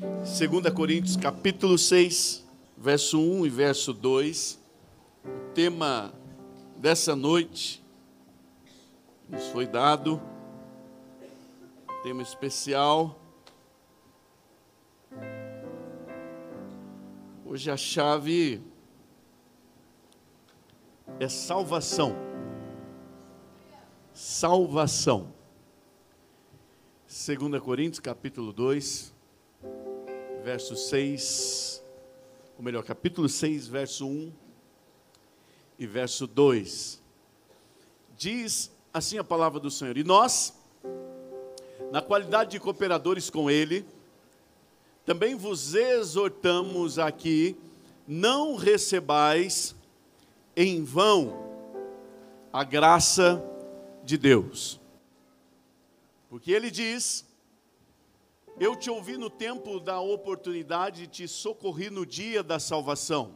2 Coríntios capítulo 6, verso 1 e verso 2. O tema dessa noite nos foi dado, tema especial. Hoje a chave é salvação. Salvação. 2 Coríntios capítulo 2, verso 6, ou melhor, capítulo 6, verso 1 e verso 2. Diz assim a palavra do Senhor: E nós, na qualidade de cooperadores com Ele, também vos exortamos aqui, não recebais em vão a graça de Deus. Porque Ele diz: Eu te ouvi no tempo da oportunidade e te socorri no dia da salvação.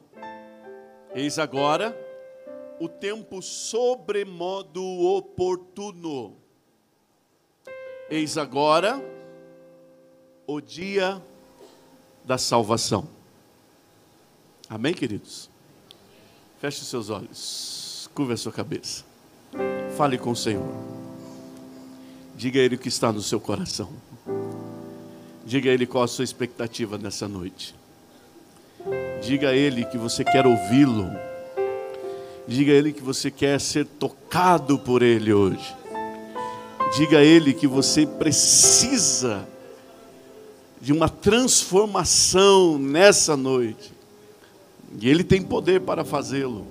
Eis agora o tempo sobremodo oportuno. Eis agora o dia da salvação. Amém, queridos? Feche seus olhos, curva a sua cabeça. Fale com o Senhor. Diga a Ele o que está no seu coração. Diga a Ele qual a sua expectativa nessa noite. Diga a Ele que você quer ouvi-lo. Diga a Ele que você quer ser tocado por Ele hoje. Diga a Ele que você precisa de uma transformação nessa noite. E Ele tem poder para fazê-lo.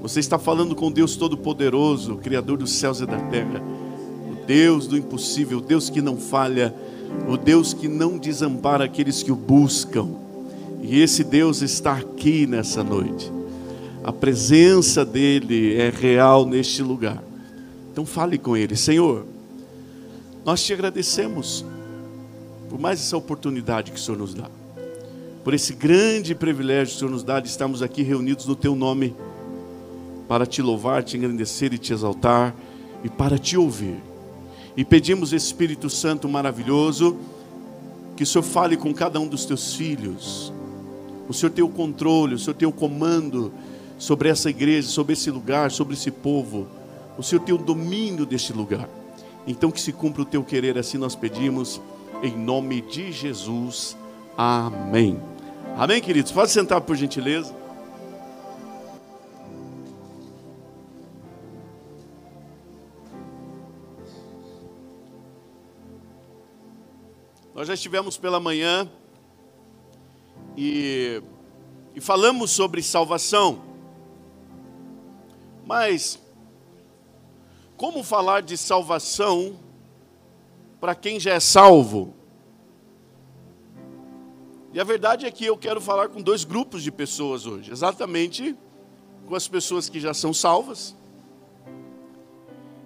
Você está falando com Deus Todo-Poderoso, Criador dos céus e da terra, o Deus do impossível, o Deus que não falha, o Deus que não desampara aqueles que o buscam. E esse Deus está aqui nessa noite. A presença dele é real neste lugar. Então fale com ele, Senhor. Nós te agradecemos por mais essa oportunidade que o Senhor nos dá por esse grande privilégio que o Senhor nos dá de estarmos aqui reunidos no Teu nome, para te louvar, te engrandecer e te exaltar, e para te ouvir. E pedimos, Espírito Santo maravilhoso, que o Senhor fale com cada um dos teus filhos. O Senhor tem o controle, o Senhor tem o comando sobre essa igreja, sobre esse lugar, sobre esse povo. O Senhor tem o domínio deste lugar. Então que se cumpra o teu querer, assim nós pedimos, em nome de Jesus. Amém. Amém, queridos? Pode sentar por gentileza. Nós já estivemos pela manhã e, e falamos sobre salvação. Mas como falar de salvação para quem já é salvo? E a verdade é que eu quero falar com dois grupos de pessoas hoje, exatamente com as pessoas que já são salvas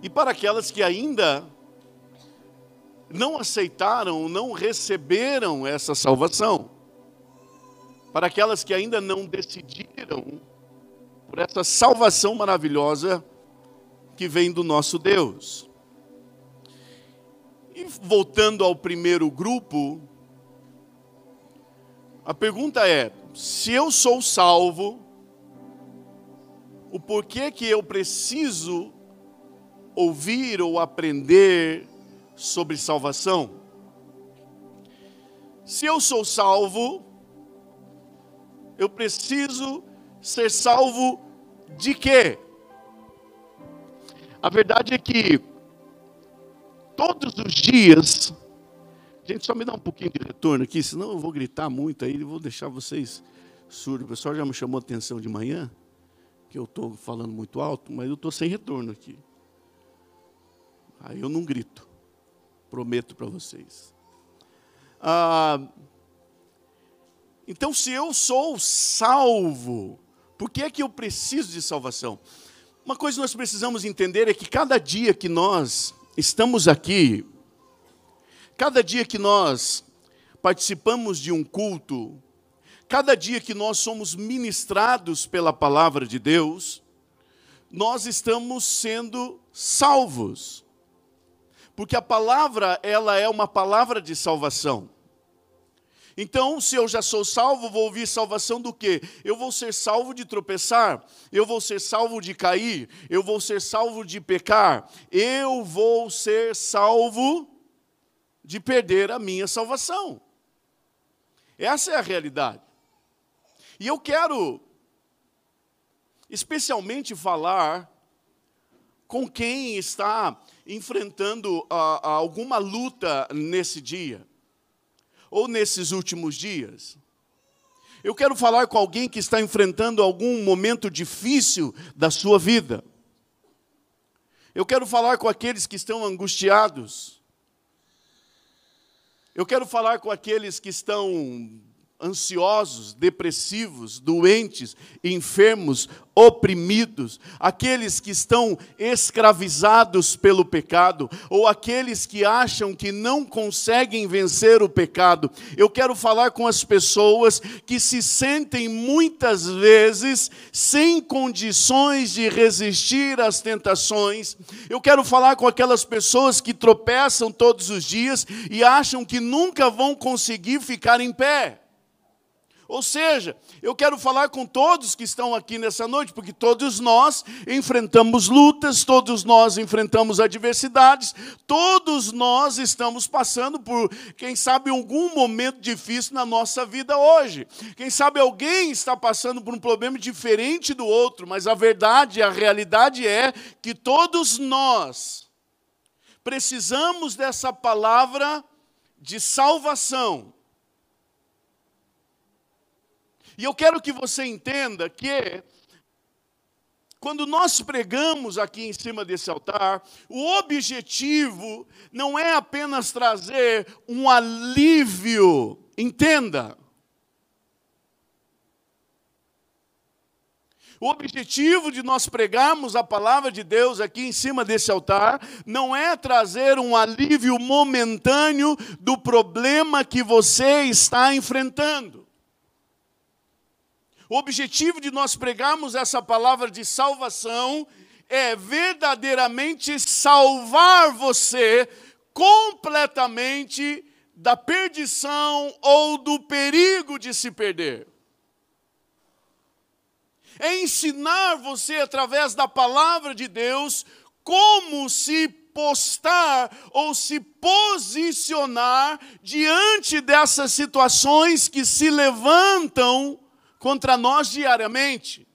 e para aquelas que ainda não aceitaram, não receberam essa salvação. Para aquelas que ainda não decidiram por essa salvação maravilhosa que vem do nosso Deus. E voltando ao primeiro grupo, a pergunta é: se eu sou salvo, o porquê que eu preciso ouvir ou aprender sobre salvação? Se eu sou salvo, eu preciso ser salvo de quê? A verdade é que todos os dias Gente, só me dá um pouquinho de retorno aqui, senão eu vou gritar muito aí e vou deixar vocês surdos. O pessoal já me chamou a atenção de manhã, que eu estou falando muito alto, mas eu estou sem retorno aqui. Aí eu não grito, prometo para vocês. Ah, então, se eu sou salvo, por que é que eu preciso de salvação? Uma coisa que nós precisamos entender é que cada dia que nós estamos aqui, Cada dia que nós participamos de um culto, cada dia que nós somos ministrados pela palavra de Deus, nós estamos sendo salvos. Porque a palavra, ela é uma palavra de salvação. Então, se eu já sou salvo, vou ouvir salvação do quê? Eu vou ser salvo de tropeçar, eu vou ser salvo de cair, eu vou ser salvo de pecar, eu vou ser salvo de perder a minha salvação. Essa é a realidade. E eu quero especialmente falar com quem está enfrentando uh, alguma luta nesse dia ou nesses últimos dias. Eu quero falar com alguém que está enfrentando algum momento difícil da sua vida. Eu quero falar com aqueles que estão angustiados. Eu quero falar com aqueles que estão ansiosos, depressivos, doentes, enfermos, oprimidos, aqueles que estão escravizados pelo pecado, ou aqueles que acham que não conseguem vencer o pecado. Eu quero falar com as pessoas que se sentem muitas vezes sem condições de resistir às tentações. Eu quero falar com aquelas pessoas que tropeçam todos os dias e acham que nunca vão conseguir ficar em pé. Ou seja, eu quero falar com todos que estão aqui nessa noite, porque todos nós enfrentamos lutas, todos nós enfrentamos adversidades, todos nós estamos passando por, quem sabe, algum momento difícil na nossa vida hoje. Quem sabe alguém está passando por um problema diferente do outro, mas a verdade, a realidade é que todos nós precisamos dessa palavra de salvação e eu quero que você entenda que quando nós pregamos aqui em cima desse altar, o objetivo não é apenas trazer um alívio, entenda. O objetivo de nós pregarmos a palavra de Deus aqui em cima desse altar não é trazer um alívio momentâneo do problema que você está enfrentando. O objetivo de nós pregarmos essa palavra de salvação é verdadeiramente salvar você completamente da perdição ou do perigo de se perder. É ensinar você através da palavra de Deus como se postar ou se posicionar diante dessas situações que se levantam contra nós diariamente.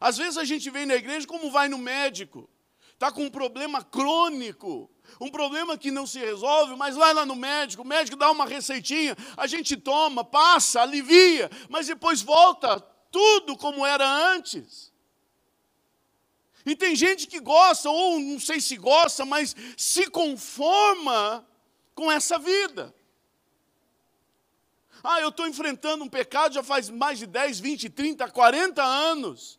Às vezes a gente vem na igreja como vai no médico, está com um problema crônico, um problema que não se resolve, mas vai lá no médico, o médico dá uma receitinha, a gente toma, passa, alivia, mas depois volta tudo como era antes. E tem gente que gosta, ou não sei se gosta, mas se conforma com essa vida. Ah, eu estou enfrentando um pecado já faz mais de 10, 20, 30, 40 anos.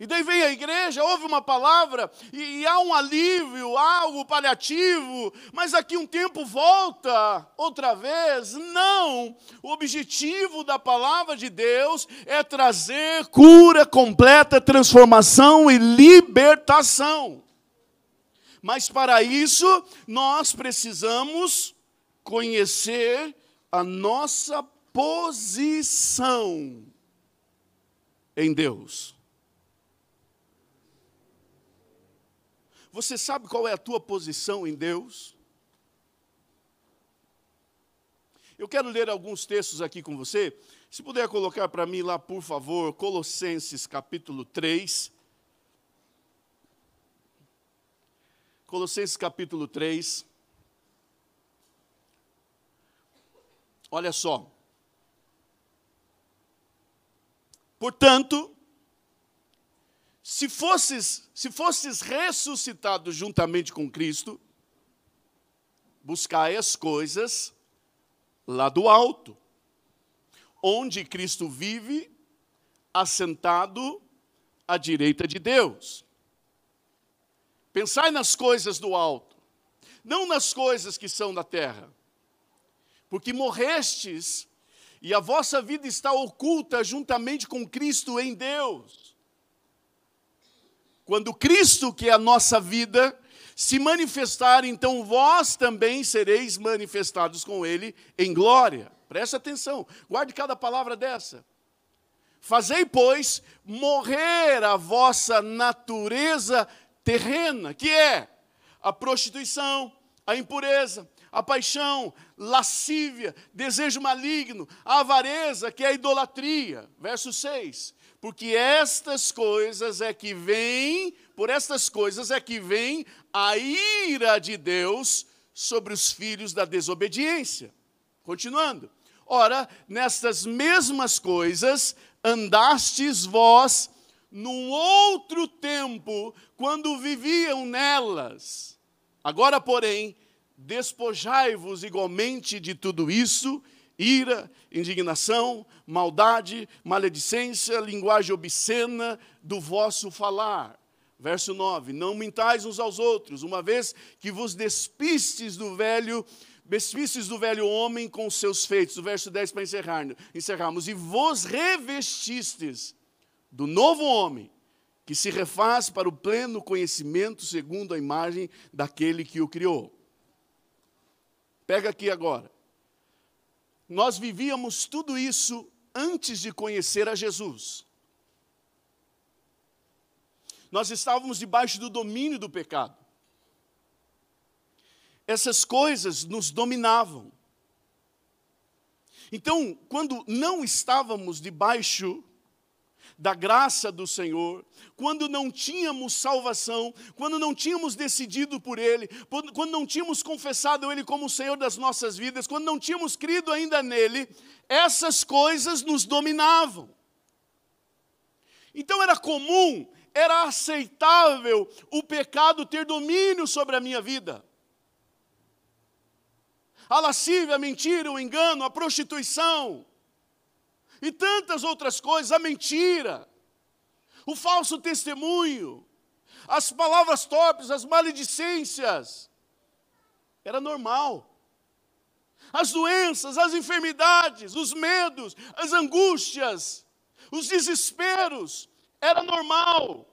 E daí vem a igreja, ouve uma palavra, e, e, há um alívio, algo paliativo, mas daqui um tempo volta outra vez. Não! O objetivo da palavra de Deus é trazer cura completa, transformação e libertação. Mas para isso, nós precisamos conhecer a nossa posição em Deus. Você sabe qual é a tua posição em Deus? Eu quero ler alguns textos aqui com você. Se puder colocar para mim lá, por favor, Colossenses capítulo 3. Colossenses capítulo 3. Olha só. Portanto, se fosses, se fosses ressuscitado juntamente com Cristo, buscai as coisas lá do alto, onde Cristo vive, assentado à direita de Deus. Pensai nas coisas do alto, não nas coisas que são da terra porque morrestes e a vossa vida está oculta juntamente com Cristo em Deus. Quando Cristo, que é a nossa vida, se manifestar, então vós também sereis manifestados com ele em glória. Preste atenção, guarde cada palavra dessa. Fazei, pois, morrer a vossa natureza terrena, que é a prostituição, a impureza, a paixão, lascívia, desejo maligno, a avareza, que é a idolatria. Verso 6. Porque estas coisas é que vem, por estas coisas é que vem a ira de Deus sobre os filhos da desobediência. Continuando. Ora, nestas mesmas coisas andastes vós num outro tempo, quando viviam nelas. Agora, porém, despojai-vos igualmente de tudo isso: ira, indignação, maldade, maledicência, linguagem obscena do vosso falar. Verso 9: Não mintais uns aos outros, uma vez que vos despistes do velho, despistes do velho homem com seus feitos. O verso 10 para encerrar, encerrarmos. E vos revestistes do novo homem, que se refaz para o pleno conhecimento segundo a imagem daquele que o criou. Pega aqui agora. Nós vivíamos tudo isso antes de conhecer a Jesus. Nós estávamos debaixo do domínio do pecado. Essas coisas nos dominavam. Então, quando não estávamos debaixo da graça do Senhor, quando não tínhamos salvação, quando não tínhamos decidido por Ele, quando não tínhamos confessado Ele como o Senhor das nossas vidas, quando não tínhamos crido ainda nele, essas coisas nos dominavam. Então era comum, era aceitável o pecado ter domínio sobre a minha vida. A lascívia, a mentira, o engano, a prostituição, e tantas outras coisas, a mentira, o falso testemunho, as palavras torpes, as maledicências. Era normal. As doenças, as enfermidades, os medos, as angústias, os desesperos, era normal,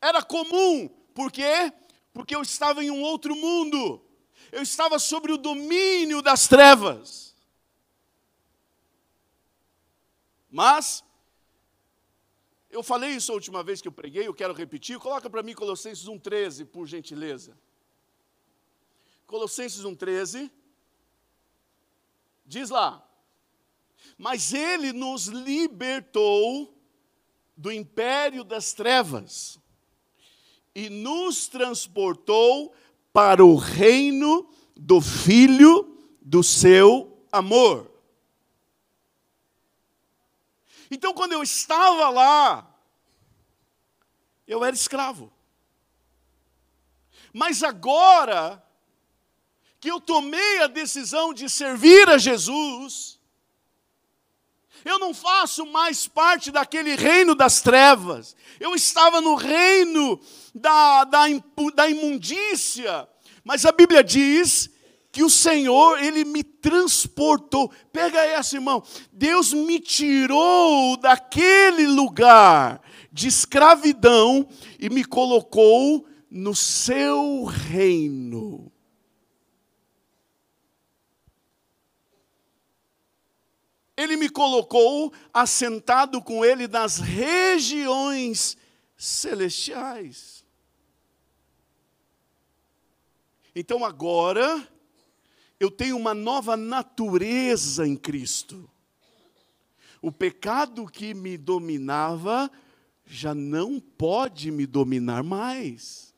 era comum. Por quê? Porque eu estava em um outro mundo, eu estava sobre o domínio das trevas. Mas, eu falei isso a última vez que eu preguei, eu quero repetir. Coloca para mim Colossenses 1,13, por gentileza. Colossenses 1,13. Diz lá: Mas ele nos libertou do império das trevas e nos transportou para o reino do Filho do seu amor. Então, quando eu estava lá, eu era escravo. Mas agora que eu tomei a decisão de servir a Jesus, eu não faço mais parte daquele reino das trevas, eu estava no reino da, da, da imundícia, mas a Bíblia diz que o Senhor, Ele me transportou. Pega essa, irmão. Deus me tirou daquele lugar de escravidão e me colocou no seu reino. Ele me colocou assentado com Ele nas regiões celestiais. Então agora, eu tenho uma nova natureza em Cristo. O pecado que me dominava já não pode me dominar mais.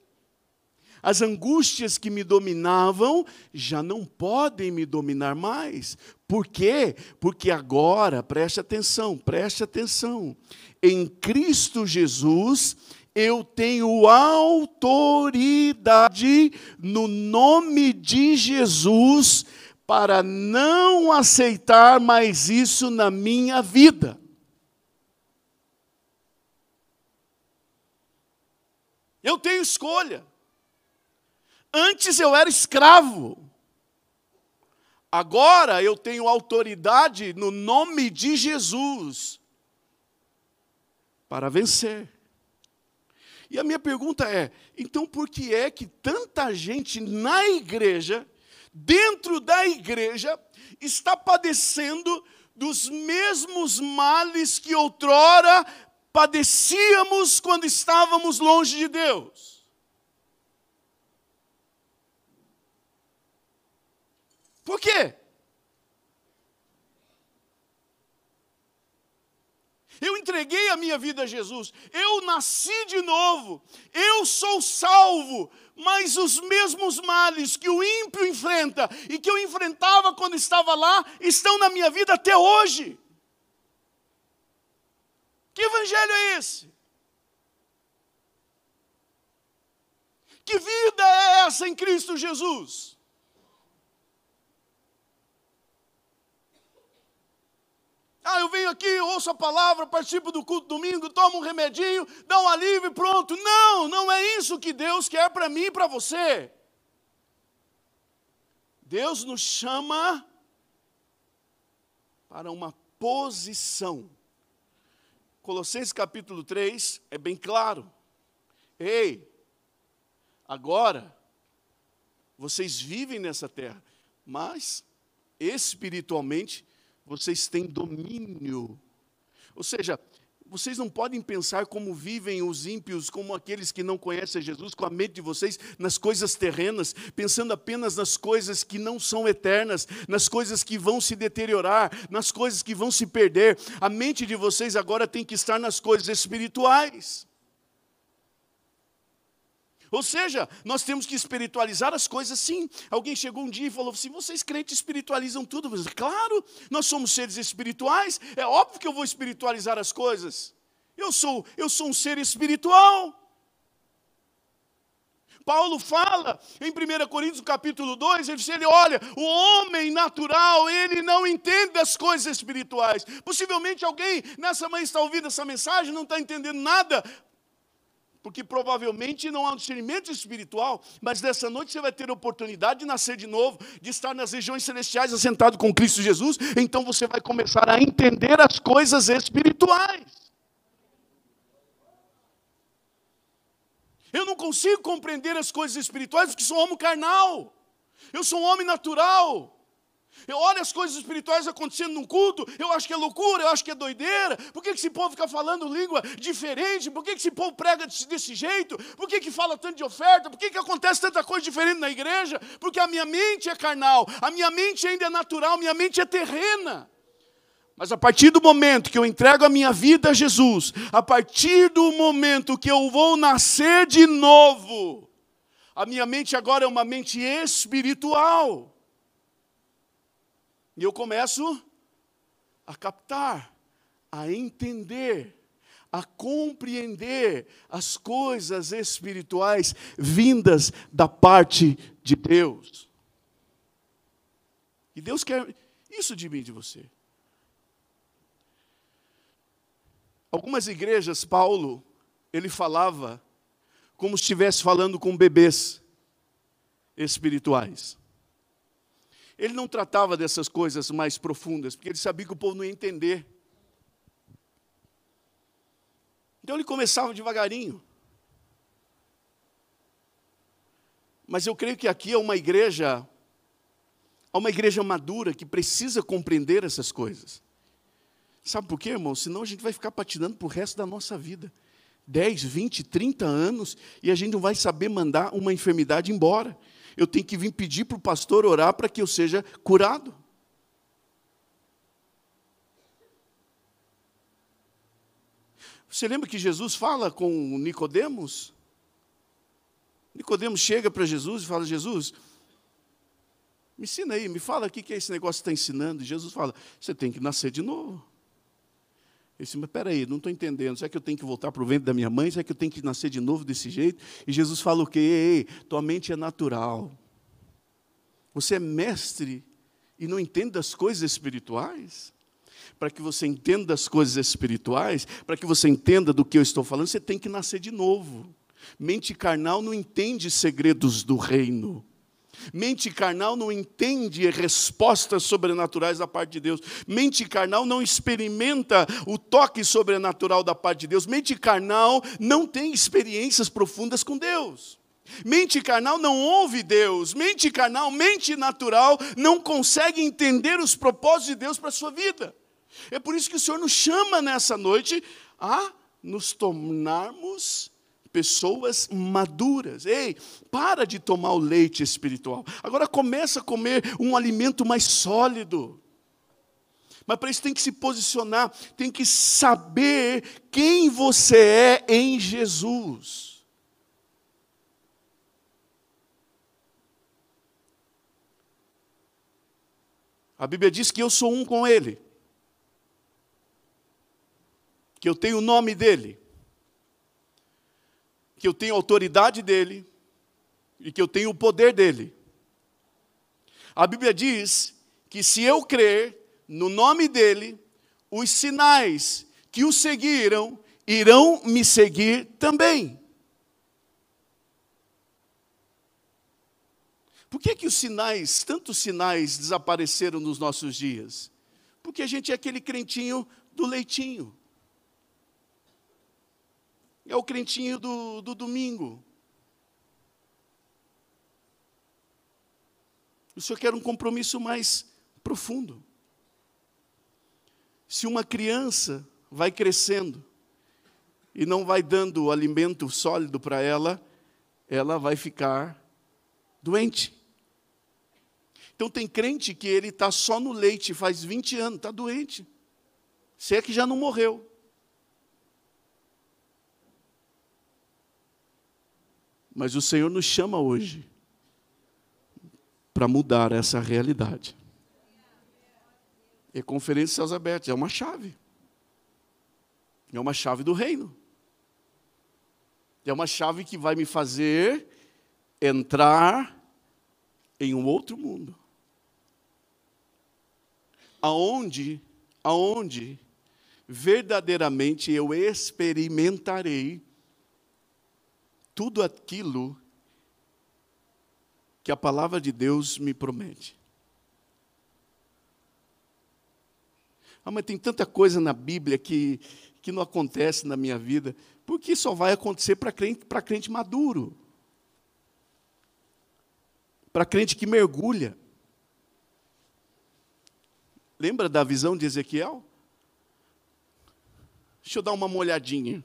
As angústias que me dominavam já não podem me dominar mais. Por quê? Porque agora, preste atenção, preste atenção. Em Cristo Jesus, eu tenho autoridade no nome de Jesus para não aceitar mais isso na minha vida. Eu tenho escolha. Antes eu era escravo. Agora eu tenho autoridade no nome de Jesus para vencer. E a minha pergunta é: então por que é que tanta gente na igreja, dentro da igreja, está padecendo dos mesmos males que outrora padecíamos quando estávamos longe de Deus? Por quê? Eu entreguei a minha vida a Jesus, eu nasci de novo, eu sou salvo, mas os mesmos males que o ímpio enfrenta e que eu enfrentava quando estava lá estão na minha vida até hoje. Que evangelho é esse? Que vida é essa em Cristo Jesus? Ah, eu venho aqui, ouço a palavra, participo do culto domingo, tomo um remedinho, dá um alívio e pronto. Não, não é isso que Deus quer para mim e para você. Deus nos chama para uma posição. Colossenses capítulo 3 é bem claro. Ei, agora vocês vivem nessa terra, mas espiritualmente vocês têm domínio. Ou seja, vocês não podem pensar como vivem os ímpios, como aqueles que não conhecem Jesus, com a mente de vocês nas coisas terrenas, pensando apenas nas coisas que não são eternas, nas coisas que vão se deteriorar, nas coisas que vão se perder. A mente de vocês agora tem que estar nas coisas espirituais. Ou seja, nós temos que espiritualizar as coisas sim. Alguém chegou um dia e falou assim: vocês crentes espiritualizam tudo. Mas, claro, nós somos seres espirituais, é óbvio que eu vou espiritualizar as coisas. Eu sou, eu sou um ser espiritual. Paulo fala em 1 Coríntios capítulo 2, ele diz, ele olha, o homem natural, ele não entende as coisas espirituais. Possivelmente alguém nessa manhã está ouvindo essa mensagem, não está entendendo nada, porque provavelmente não há um discernimento espiritual, mas nessa noite você vai ter a oportunidade de nascer de novo, de estar nas regiões celestiais assentado com Cristo Jesus, então você vai começar a entender as coisas espirituais. Eu não consigo compreender as coisas espirituais porque sou homem carnal. Eu sou um homem natural. Eu olho as coisas espirituais acontecendo num culto, eu acho que é loucura, eu acho que é doideira. Por que esse povo fica falando língua diferente? Por que esse povo prega desse jeito? Por que, que fala tanto de oferta? Por que, que acontece tanta coisa diferente na igreja? Porque a minha mente é carnal, a minha mente ainda é natural, minha mente é terrena. Mas a partir do momento que eu entrego a minha vida a Jesus, a partir do momento que eu vou nascer de novo, a minha mente agora é uma mente espiritual. E eu começo a captar, a entender, a compreender as coisas espirituais vindas da parte de Deus. E Deus quer isso de mim de você. Algumas igrejas, Paulo, ele falava como se estivesse falando com bebês espirituais. Ele não tratava dessas coisas mais profundas, porque ele sabia que o povo não ia entender. Então ele começava devagarinho. Mas eu creio que aqui é uma igreja, é uma igreja madura que precisa compreender essas coisas. Sabe por quê, irmão? Senão a gente vai ficar patinando para o resto da nossa vida. 10, 20, 30 anos e a gente não vai saber mandar uma enfermidade embora eu tenho que vir pedir para o pastor orar para que eu seja curado. Você lembra que Jesus fala com Nicodemos? Nicodemos chega para Jesus e fala: Jesus, me ensina aí, me fala o que é esse negócio que está ensinando. E Jesus fala: você tem que nascer de novo. Ele disse, mas peraí, não estou entendendo. Será que eu tenho que voltar para o ventre da minha mãe? Será que eu tenho que nascer de novo desse jeito? E Jesus fala o quê? Ei, ei, tua mente é natural. Você é mestre e não entende das coisas espirituais? Para que você entenda das coisas espirituais, para que você entenda do que eu estou falando, você tem que nascer de novo. Mente carnal não entende segredos do reino. Mente carnal não entende respostas sobrenaturais da parte de Deus. Mente carnal não experimenta o toque sobrenatural da parte de Deus. Mente carnal não tem experiências profundas com Deus. Mente carnal não ouve Deus. Mente carnal, mente natural, não consegue entender os propósitos de Deus para a sua vida. É por isso que o Senhor nos chama nessa noite a nos tornarmos pessoas maduras. Ei, para de tomar o leite espiritual. Agora começa a comer um alimento mais sólido. Mas para isso tem que se posicionar, tem que saber quem você é em Jesus. A Bíblia diz que eu sou um com Ele, que eu tenho o nome dEle que eu tenho autoridade dele e que eu tenho o poder dele. A Bíblia diz que se eu crer no nome dele, os sinais que o seguiram irão me seguir também. Por que, que os sinais, tantos sinais, desapareceram nos nossos dias? Porque a gente é aquele crentinho do leitinho. É o crentinho do, do domingo. O Senhor quer um compromisso mais profundo. Se uma criança vai crescendo e não vai dando alimento sólido para ela, ela vai ficar doente. Então tem crente que ele está só no leite faz 20 anos, está doente. Se é que já não morreu. Mas o Senhor nos chama hoje para mudar essa realidade. E Conferência Céus Abertos é uma chave. É uma chave do reino. É uma chave que vai me fazer entrar em um outro mundo. Aonde, aonde verdadeiramente eu experimentarei tudo aquilo que a palavra de Deus me promete. Ah, mas tem tanta coisa na Bíblia que, que não acontece na minha vida, porque só vai acontecer para crente, crente maduro, para crente que mergulha. Lembra da visão de Ezequiel? Deixa eu dar uma molhadinha.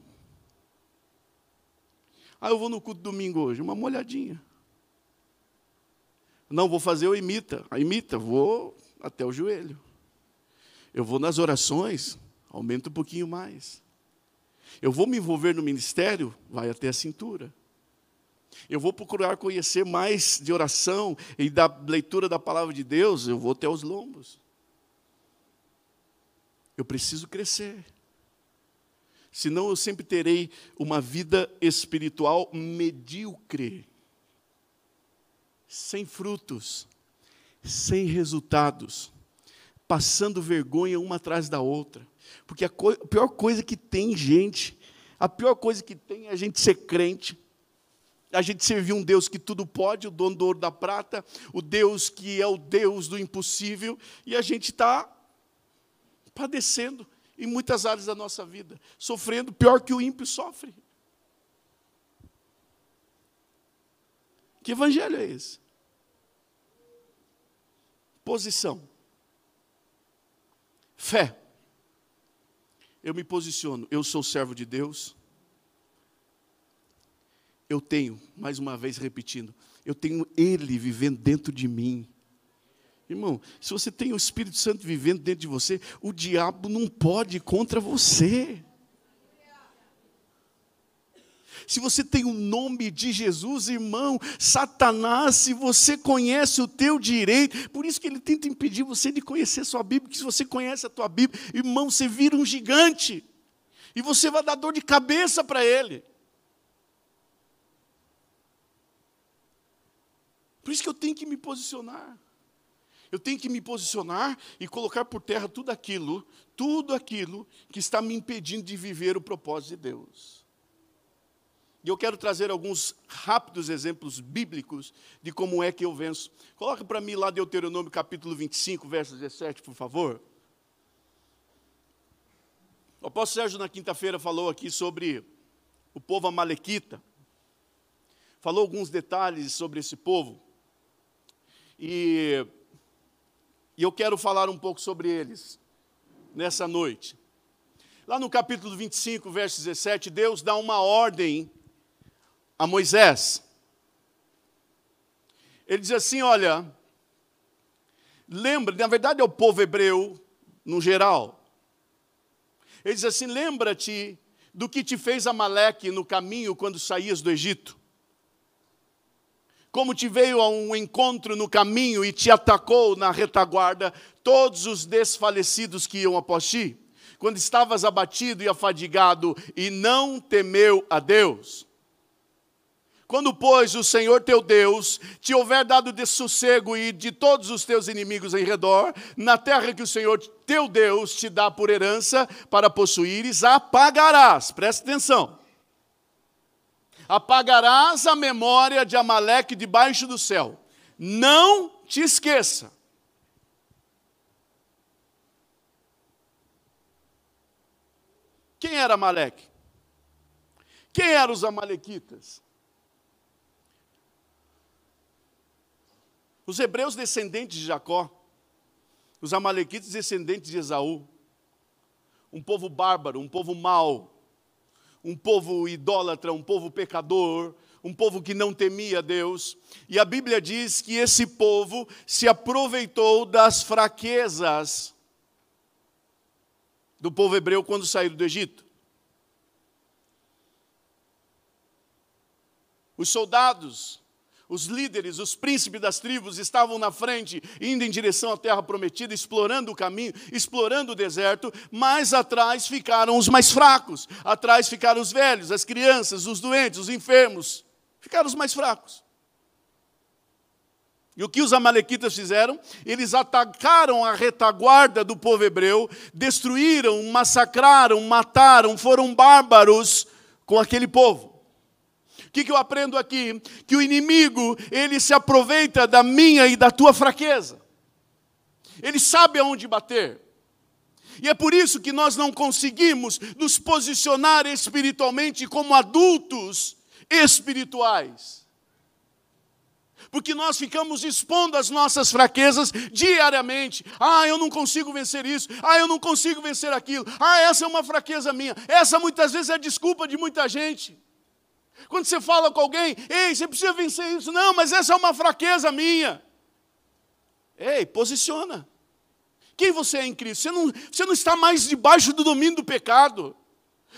Ah, eu vou no culto domingo hoje, uma molhadinha. Não, vou fazer o imita. A imita, vou até o joelho. Eu vou nas orações, aumenta um pouquinho mais. Eu vou me envolver no ministério, vai até a cintura. Eu vou procurar conhecer mais de oração e da leitura da palavra de Deus, eu vou até os lombos. Eu preciso crescer senão eu sempre terei uma vida espiritual medíocre, sem frutos, sem resultados, passando vergonha uma atrás da outra. Porque a, co a pior coisa que tem, gente, a pior coisa que tem é a gente ser crente, a gente servir um Deus que tudo pode, o dono do ouro da prata, o Deus que é o Deus do impossível, e a gente está padecendo em muitas áreas da nossa vida, sofrendo pior que o ímpio sofre. Que evangelho é esse? Posição. Fé. Eu me posiciono, eu sou servo de Deus. Eu tenho, mais uma vez repetindo, eu tenho Ele vivendo dentro de mim. Irmão, se você tem o Espírito Santo vivendo dentro de você, o diabo não pode ir contra você. Se você tem o nome de Jesus, irmão, Satanás, se você conhece o teu direito, por isso que ele tenta impedir você de conhecer sua Bíblia, porque se você conhece a tua Bíblia, irmão, você vira um gigante. E você vai dar dor de cabeça para ele. Por isso que eu tenho que me posicionar. Eu tenho que me posicionar e colocar por terra tudo aquilo, tudo aquilo que está me impedindo de viver o propósito de Deus. E eu quero trazer alguns rápidos exemplos bíblicos de como é que eu venço. Coloca para mim lá Deuteronômio capítulo 25, verso 17, por favor. O apóstolo Sérgio, na quinta-feira, falou aqui sobre o povo amalequita. Falou alguns detalhes sobre esse povo. E, e eu quero falar um pouco sobre eles nessa noite. Lá no capítulo 25, verso 17, Deus dá uma ordem a Moisés. Ele diz assim: Olha, lembra, na verdade é o povo hebreu no geral. Ele diz assim: Lembra-te do que te fez Amaleque no caminho quando saías do Egito. Como te veio a um encontro no caminho e te atacou na retaguarda todos os desfalecidos que iam após ti, quando estavas abatido e afadigado e não temeu a Deus. Quando, pois, o Senhor teu Deus te houver dado de sossego e de todos os teus inimigos em redor, na terra que o Senhor teu Deus te dá por herança para possuíres, apagarás, presta atenção, apagarás a memória de Amaleque debaixo do céu. Não te esqueça. Quem era Amaleque? Quem eram os amalequitas? Os hebreus descendentes de Jacó, os amalequitas descendentes de Esaú, um povo bárbaro, um povo mau, um povo idólatra, um povo pecador, um povo que não temia Deus. E a Bíblia diz que esse povo se aproveitou das fraquezas do povo hebreu quando saíram do Egito. Os soldados os líderes, os príncipes das tribos estavam na frente, indo em direção à terra prometida, explorando o caminho, explorando o deserto, mas atrás ficaram os mais fracos, atrás ficaram os velhos, as crianças, os doentes, os enfermos, ficaram os mais fracos. E o que os amalequitas fizeram? Eles atacaram a retaguarda do povo hebreu, destruíram, massacraram, mataram, foram bárbaros com aquele povo. Que, que eu aprendo aqui? Que o inimigo, ele se aproveita da minha e da tua fraqueza. Ele sabe aonde bater. E é por isso que nós não conseguimos nos posicionar espiritualmente como adultos espirituais. Porque nós ficamos expondo as nossas fraquezas diariamente. Ah, eu não consigo vencer isso. Ah, eu não consigo vencer aquilo. Ah, essa é uma fraqueza minha. Essa muitas vezes é desculpa de muita gente. Quando você fala com alguém, ei, você precisa vencer isso. Não, mas essa é uma fraqueza minha. Ei, posiciona. Quem você é em Cristo? Você não, você não está mais debaixo do domínio do pecado.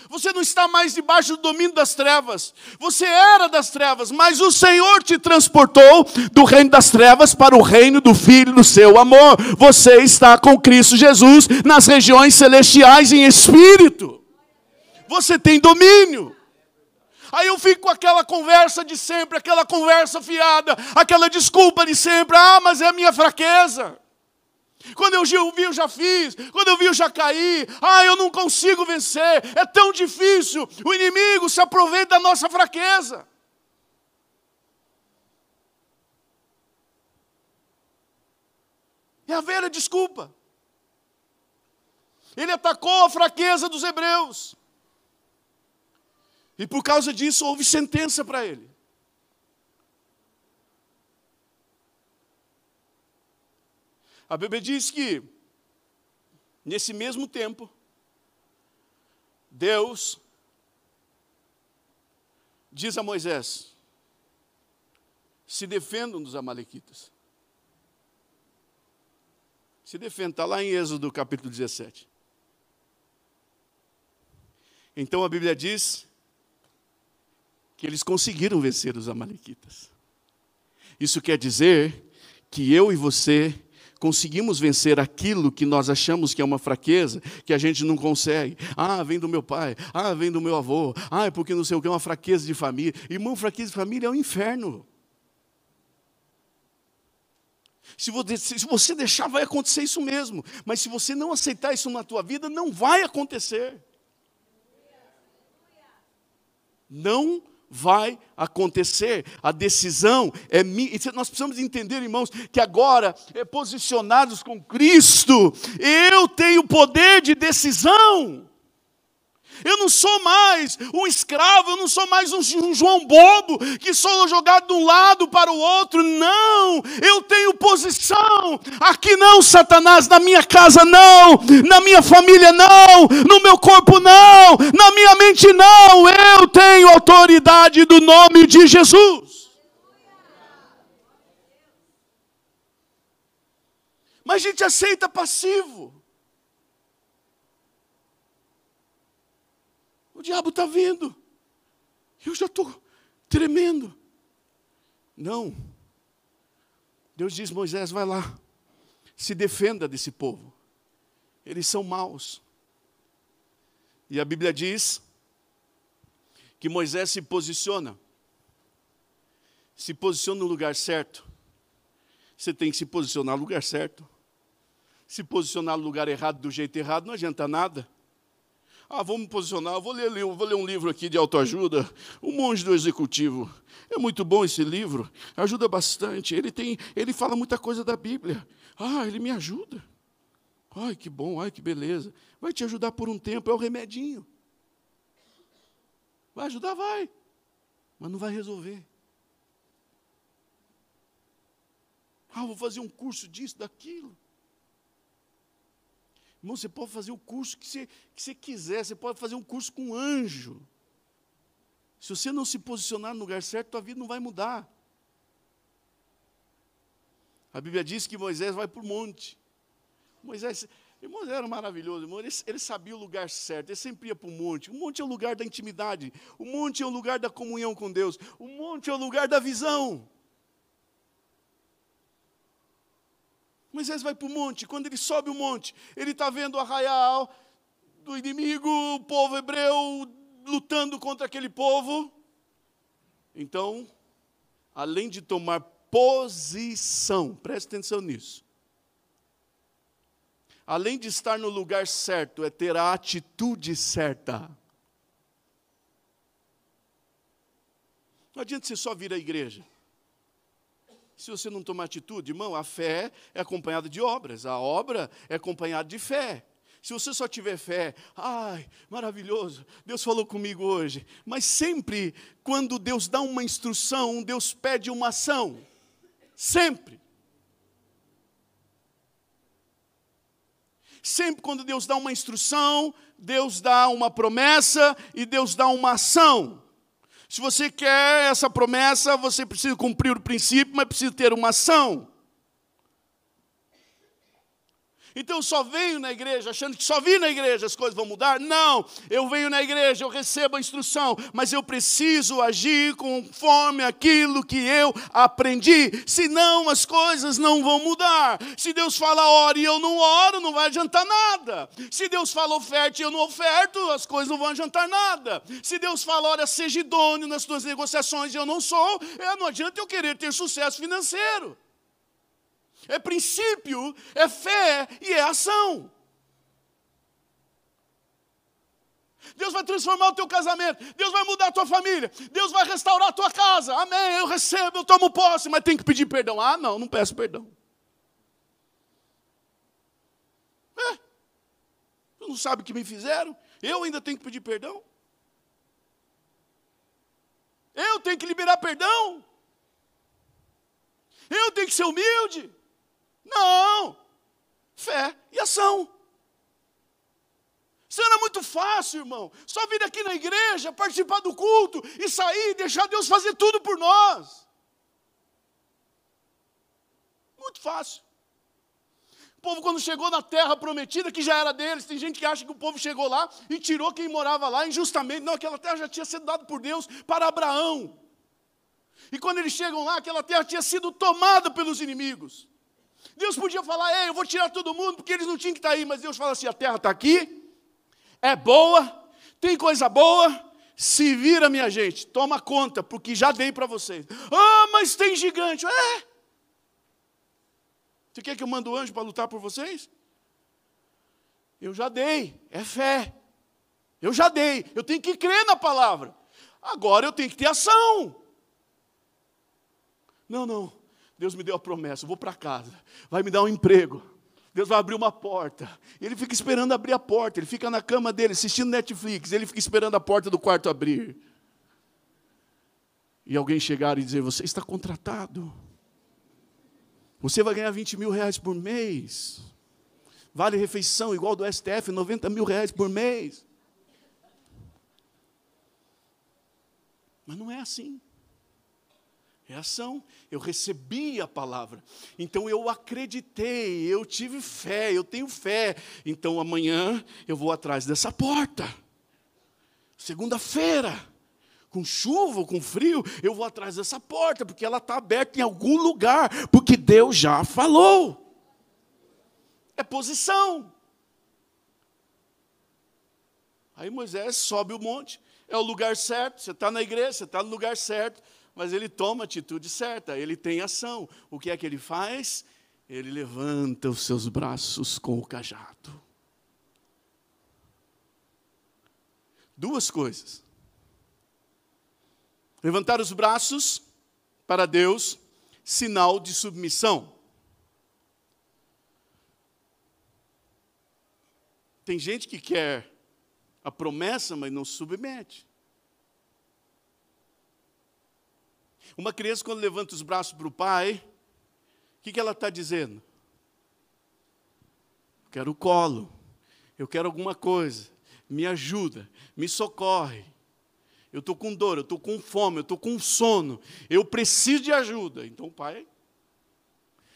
Você não está mais debaixo do domínio das trevas. Você era das trevas, mas o Senhor te transportou do reino das trevas para o reino do Filho do seu amor. Você está com Cristo Jesus nas regiões celestiais em espírito. Você tem domínio. Aí eu fico com aquela conversa de sempre, aquela conversa fiada, aquela desculpa de sempre. Ah, mas é a minha fraqueza. Quando eu vi, eu já fiz. Quando eu vi, eu já caí. Ah, eu não consigo vencer. É tão difícil. O inimigo se aproveita da nossa fraqueza. É a velha desculpa. Ele atacou a fraqueza dos hebreus. E por causa disso houve sentença para ele. A Bíblia diz que, nesse mesmo tempo, Deus diz a Moisés: se defendam dos Amalequitas. Se defenda, está lá em Êxodo capítulo 17. Então a Bíblia diz que eles conseguiram vencer os Amalequitas. Isso quer dizer que eu e você conseguimos vencer aquilo que nós achamos que é uma fraqueza, que a gente não consegue. Ah, vem do meu pai, ah, vem do meu avô, ah, é porque não sei o que é uma fraqueza de família. Irmão, fraqueza de família é um inferno. Se você deixar, vai acontecer isso mesmo. Mas se você não aceitar isso na tua vida, não vai acontecer. Não vai acontecer. A decisão é minha. Nós precisamos entender, irmãos, que agora, é, posicionados com Cristo, eu tenho poder de decisão. Eu não sou mais um escravo, eu não sou mais um, João bobo que sou jogado de um lado para o outro. Não, eu tenho posição. Aqui não, Satanás, na minha casa não, na minha família não, no meu corpo não, na minha mente não. Eu tenho autoridade do nome de Jesus. Mas a gente aceita passivo. Diabo está vindo. Eu já estou tremendo. Não. Deus diz: Moisés, vai lá, se defenda desse povo. Eles são maus. E a Bíblia diz que Moisés se posiciona. Se posiciona no lugar certo. Você tem que se posicionar no lugar certo. Se posicionar no lugar errado, do jeito errado, não adianta nada. Ah, vou me posicionar, vou ler, vou ler um livro aqui de autoajuda, O Monge do Executivo. É muito bom esse livro, ajuda bastante. Ele tem, ele fala muita coisa da Bíblia. Ah, ele me ajuda. Ai, que bom, ai, que beleza. Vai te ajudar por um tempo, é o remedinho. Vai ajudar, vai. Mas não vai resolver. Ah, vou fazer um curso disso, daquilo. Irmão, você pode fazer o curso que você, que você quiser, você pode fazer um curso com anjo. Se você não se posicionar no lugar certo, tua vida não vai mudar. A Bíblia diz que Moisés vai para o monte. Moisés, irmão, era maravilhoso, irmão. Ele, ele, sabia o lugar certo, ele sempre ia para o monte. O monte é o lugar da intimidade, o monte é o lugar da comunhão com Deus, o monte é o lugar da visão. Moisés vai para o monte, quando ele sobe o monte, ele está vendo o arraial do inimigo, o povo hebreu lutando contra aquele povo. Então, além de tomar posição, preste atenção nisso. Além de estar no lugar certo, é ter a atitude certa. Não adianta você só vir à igreja se você não tomar atitude, irmão, a fé é acompanhada de obras, a obra é acompanhada de fé. Se você só tiver fé, ai, maravilhoso, Deus falou comigo hoje. Mas sempre, quando Deus dá uma instrução, Deus pede uma ação. Sempre. Sempre quando Deus dá uma instrução, Deus dá uma promessa e Deus dá uma ação. Se você quer essa promessa, você precisa cumprir o princípio, mas precisa ter uma ação. Então eu só venho na igreja achando que só vim na igreja as coisas vão mudar? Não, eu venho na igreja, eu recebo a instrução, mas eu preciso agir conforme aquilo que eu aprendi, senão as coisas não vão mudar. Se Deus fala ore e eu não oro, não vai adiantar nada. Se Deus fala oferte e eu não oferto, as coisas não vão adiantar nada. Se Deus fala olha, seja idôneo nas tuas negociações e eu não sou, é, não adianta eu querer ter sucesso financeiro é princípio, é fé e é ação. Deus vai transformar o teu casamento, Deus vai mudar a tua família, Deus vai restaurar a tua casa. Amém. Eu recebo, eu tomo posse, mas tem que pedir perdão. Ah, não, não peço perdão. É. Tu não sabe o que me fizeram? Eu ainda tenho que pedir perdão? Eu tenho que liberar perdão? Eu tenho que ser humilde? Não. Fé e ação. Isso era muito fácil, irmão. Só vir aqui na igreja, participar do culto e sair, deixar Deus fazer tudo por nós. Muito fácil. O povo, quando chegou na terra prometida, que já era deles, tem gente que acha que o povo chegou lá e tirou quem morava lá injustamente. Não, aquela terra já tinha sido dada por Deus para Abraão. E quando eles chegam lá, aquela terra tinha sido tomada pelos inimigos. Deus podia falar, ei, eu vou tirar todo mundo, porque eles não tinham que estar aí, mas Deus fala assim: a terra está aqui, é boa, tem coisa boa, se vira, minha gente, toma conta, porque já dei para vocês. Ah, mas tem gigante. É. Você quer que eu mande o anjo para lutar por vocês? Eu já dei, é fé. Eu já dei, eu tenho que crer na palavra. agora eu tenho que ter ação. Não, não, Deus me deu a promessa, vou para casa, vai me dar um emprego. Deus vai abrir uma porta. Ele fica esperando abrir a porta. Ele fica na cama dele assistindo Netflix. Ele fica esperando a porta do quarto abrir. E alguém chegar e dizer: Você está contratado. Você vai ganhar 20 mil reais por mês. Vale refeição igual do STF, 90 mil reais por mês. Mas não é assim. É ação. Eu recebi a palavra. Então eu acreditei, eu tive fé, eu tenho fé. Então amanhã eu vou atrás dessa porta. Segunda-feira, com chuva ou com frio, eu vou atrás dessa porta, porque ela está aberta em algum lugar, porque Deus já falou. É posição. Aí Moisés sobe o monte, é o lugar certo, você está na igreja, você está no lugar certo mas ele toma a atitude certa, ele tem ação. O que é que ele faz? Ele levanta os seus braços com o cajado. Duas coisas. Levantar os braços para Deus, sinal de submissão. Tem gente que quer a promessa, mas não submete. Uma criança, quando levanta os braços para o pai, o que, que ela está dizendo? Quero o colo, eu quero alguma coisa, me ajuda, me socorre. Eu estou com dor, eu estou com fome, eu estou com sono, eu preciso de ajuda. Então o pai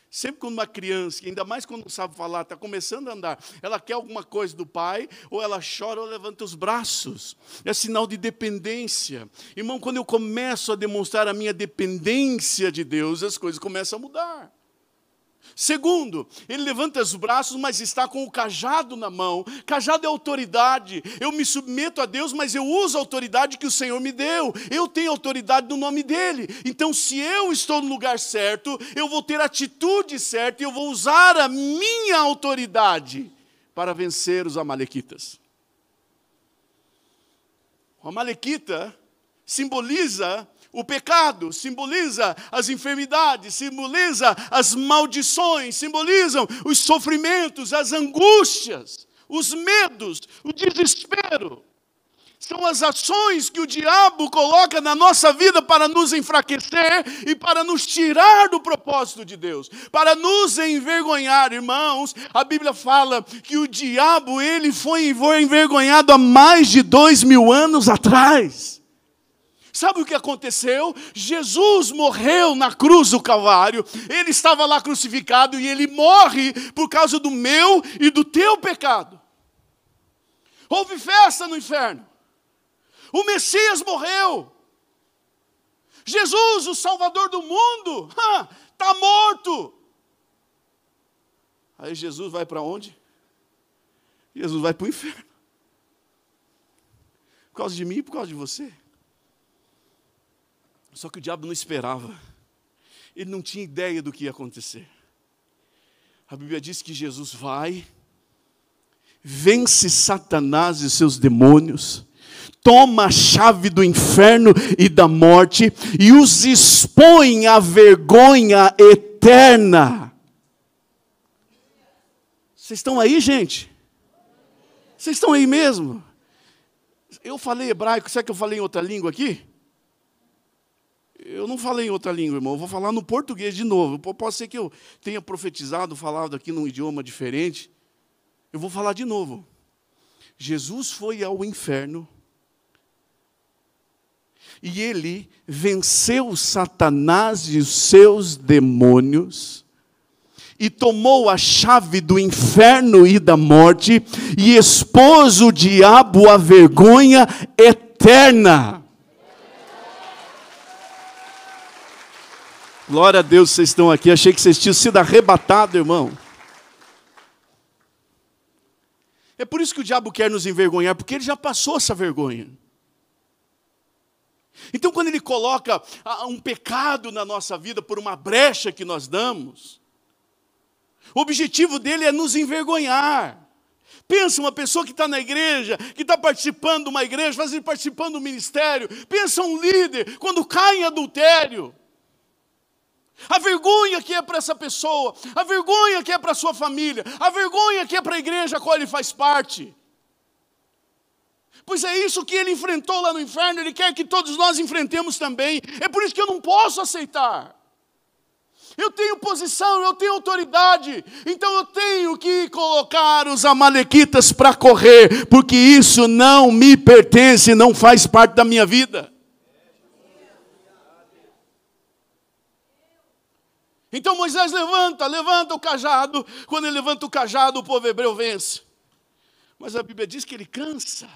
Sempre quando uma criança, ainda mais quando não sabe falar, está começando a andar, ela quer alguma coisa do pai, ou ela chora ou levanta os braços. É sinal de dependência. Irmão, quando eu começo a demonstrar a minha dependência de Deus, as coisas começam a mudar. Segundo, ele levanta os braços, mas está com o cajado na mão. Cajado é autoridade. Eu me submeto a Deus, mas eu uso a autoridade que o Senhor me deu. Eu tenho autoridade no nome dele. Então, se eu estou no lugar certo, eu vou ter a atitude certa e eu vou usar a minha autoridade para vencer os amalequitas. O amalequita simboliza o pecado simboliza as enfermidades, simboliza as maldições, simbolizam os sofrimentos, as angústias, os medos, o desespero. São as ações que o diabo coloca na nossa vida para nos enfraquecer e para nos tirar do propósito de Deus, para nos envergonhar, irmãos. A Bíblia fala que o diabo ele foi envergonhado há mais de dois mil anos atrás. Sabe o que aconteceu? Jesus morreu na cruz do Calvário, ele estava lá crucificado e ele morre por causa do meu e do teu pecado. Houve festa no inferno, o Messias morreu, Jesus, o Salvador do mundo, está morto. Aí Jesus vai para onde? Jesus vai para o inferno. Por causa de mim e por causa de você. Só que o diabo não esperava. Ele não tinha ideia do que ia acontecer. A Bíblia diz que Jesus vai, vence Satanás e seus demônios, toma a chave do inferno e da morte e os expõe à vergonha eterna. Vocês estão aí, gente? Vocês estão aí mesmo? Eu falei hebraico, será que eu falei em outra língua aqui? Eu não falei em outra língua, irmão, eu vou falar no português de novo. Pode ser que eu tenha profetizado, falado aqui num idioma diferente. Eu vou falar de novo. Jesus foi ao inferno e ele venceu Satanás e os seus demônios e tomou a chave do inferno e da morte e expôs o diabo à vergonha eterna. Glória a Deus, vocês estão aqui. Achei que vocês tinham sido arrebatados, irmão. É por isso que o diabo quer nos envergonhar, porque ele já passou essa vergonha. Então, quando ele coloca um pecado na nossa vida por uma brecha que nós damos, o objetivo dele é nos envergonhar, Pensa uma pessoa que está na igreja, que está participando de uma igreja, fazendo participando do ministério. Pensa um líder quando cai em adultério. A vergonha que é para essa pessoa, a vergonha que é para sua família, a vergonha que é para a igreja a qual ele faz parte. Pois é isso que ele enfrentou lá no inferno, ele quer que todos nós enfrentemos também. É por isso que eu não posso aceitar. Eu tenho posição, eu tenho autoridade, então eu tenho que colocar os amalequitas para correr, porque isso não me pertence, não faz parte da minha vida. Então Moisés levanta, levanta o cajado. Quando ele levanta o cajado, o povo hebreu vence. Mas a Bíblia diz que ele cansa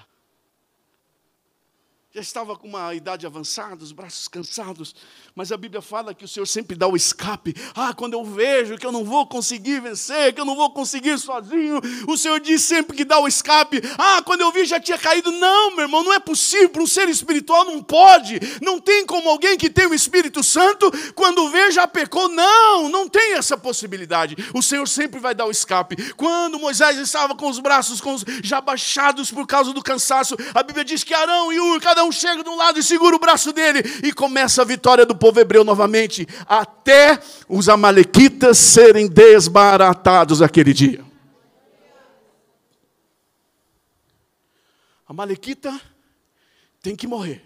já estava com uma idade avançada, os braços cansados, mas a Bíblia fala que o Senhor sempre dá o escape. Ah, quando eu vejo que eu não vou conseguir vencer, que eu não vou conseguir sozinho, o Senhor diz sempre que dá o escape. Ah, quando eu vi já tinha caído. Não, meu irmão, não é possível. Um ser espiritual não pode. Não tem como alguém que tem o Espírito Santo, quando vê já pecou. Não, não tem essa possibilidade. O Senhor sempre vai dar o escape. Quando Moisés estava com os braços com os, já baixados por causa do cansaço, a Bíblia diz que Arão e Ur, cada um chega de um lado e segura o braço dele, e começa a vitória do povo hebreu novamente, até os amalequitas serem desbaratados aquele dia. A Malequita tem que morrer.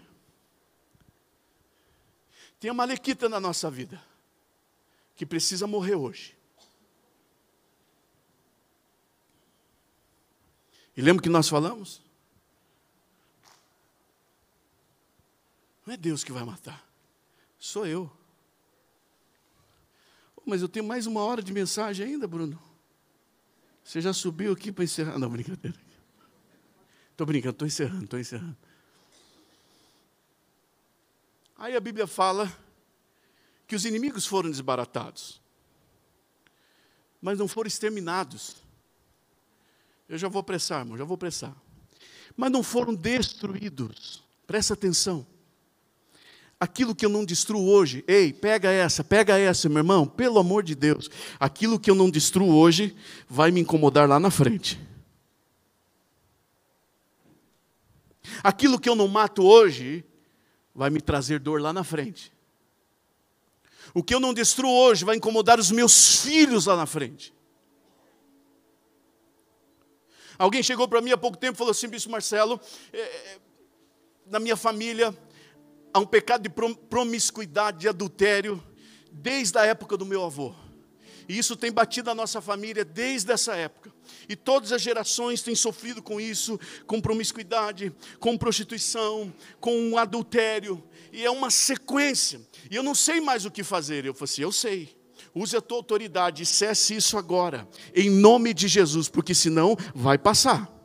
Tem a Malequita na nossa vida que precisa morrer hoje. E lembra que nós falamos? Não é Deus que vai matar, sou eu. Mas eu tenho mais uma hora de mensagem ainda, Bruno. Você já subiu aqui para encerrar? Não, brincadeira. Estou brincando, estou encerrando, estou encerrando. Aí a Bíblia fala que os inimigos foram desbaratados, mas não foram exterminados. Eu já vou apressar, irmão, já vou apressar. Mas não foram destruídos. Presta atenção aquilo que eu não destruo hoje, ei, pega essa, pega essa, meu irmão, pelo amor de Deus, aquilo que eu não destruo hoje vai me incomodar lá na frente. Aquilo que eu não mato hoje vai me trazer dor lá na frente. O que eu não destruo hoje vai incomodar os meus filhos lá na frente. Alguém chegou para mim há pouco tempo e falou assim, Bispo Marcelo, é, na minha família há um pecado de promiscuidade, de adultério, desde a época do meu avô. E isso tem batido a nossa família desde essa época. E todas as gerações têm sofrido com isso, com promiscuidade, com prostituição, com adultério. E é uma sequência. E eu não sei mais o que fazer. Eu falei assim: eu sei. Use a tua autoridade e cesse isso agora, em nome de Jesus, porque senão vai passar.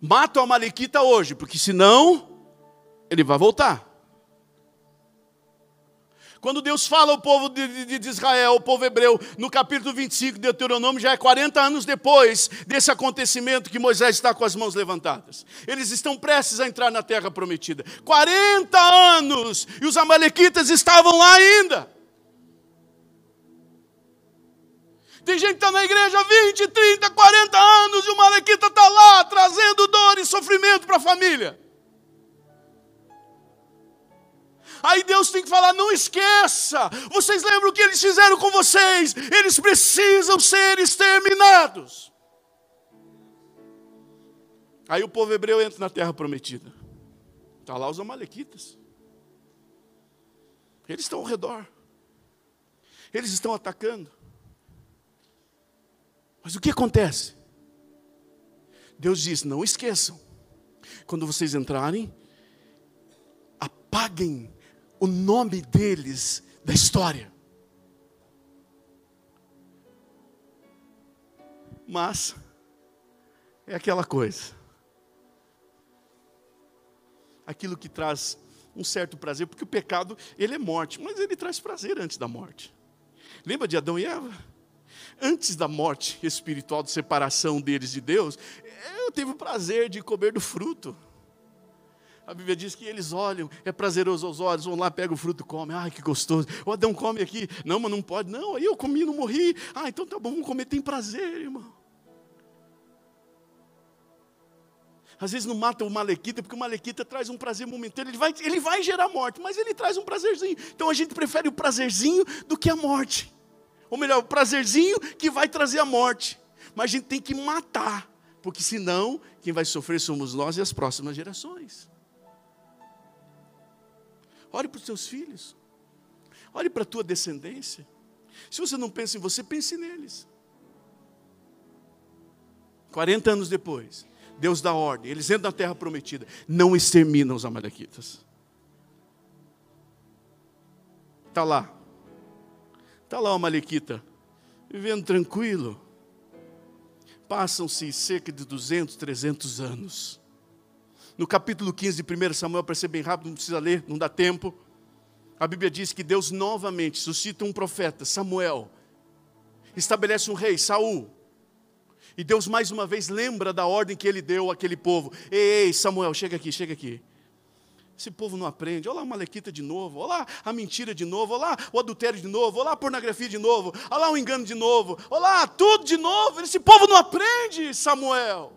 Mata o Amalequita hoje, porque senão ele vai voltar. Quando Deus fala ao povo de, de, de, Israel, o povo hebreu, no capítulo 25 de Deuteronômio, já é 40 anos depois desse acontecimento que Moisés está com as mãos levantadas. Eles estão prestes a entrar na terra prometida. 40 anos! E os amalequitas estavam lá ainda. Tem gente que está na igreja 20, 30, 40 anos e o Malequita está lá trazendo dor e sofrimento para a família. Aí Deus tem que falar: não esqueça, vocês lembram o que eles fizeram com vocês? Eles precisam ser exterminados. Aí o povo hebreu entra na terra prometida. Está lá os amalequitas. Eles estão ao redor. Eles estão atacando. Mas o que acontece? Deus diz: não esqueçam, quando vocês entrarem, apaguem o nome deles da história. Mas, é aquela coisa, aquilo que traz um certo prazer, porque o pecado, ele é morte, mas ele traz prazer antes da morte. Lembra de Adão e Eva? Antes da morte espiritual, de separação deles de Deus, eu tive o prazer de comer do fruto. A Bíblia diz que eles olham, é prazeroso aos olhos, vão lá, pegam o fruto, comem. Ai, que gostoso. O Adão come aqui. Não, mas não pode. Não, aí eu comi, não morri. Ah, então tá bom, vamos comer. Tem prazer, irmão. Às vezes não mata o malequita, porque o malequita traz um prazer momentâneo. Ele vai, ele vai gerar morte, mas ele traz um prazerzinho. Então a gente prefere o prazerzinho do que a morte. Ou melhor, o prazerzinho que vai trazer a morte. Mas a gente tem que matar, porque senão quem vai sofrer somos nós e as próximas gerações. Olhe para os seus filhos. Olhe para a tua descendência. Se você não pensa em você, pense neles. 40 anos depois, Deus dá ordem, eles entram na terra prometida, não exterminam os amalequitas. Está lá, está lá o amalequita, vivendo tranquilo. Passam-se cerca de 200, 300 anos no capítulo 15 de 1 Samuel, para ser bem rápido, não precisa ler, não dá tempo. A Bíblia diz que Deus novamente suscita um profeta, Samuel, estabelece um rei, Saul. E Deus mais uma vez lembra da ordem que ele deu àquele povo. Ei, ei, Samuel, chega aqui, chega aqui. Esse povo não aprende. Olha lá a malequita de novo, olha lá a mentira de novo, olha lá o adultério de novo, olha lá a pornografia de novo, olha lá o engano de novo, olha lá tudo de novo. Esse povo não aprende, Samuel.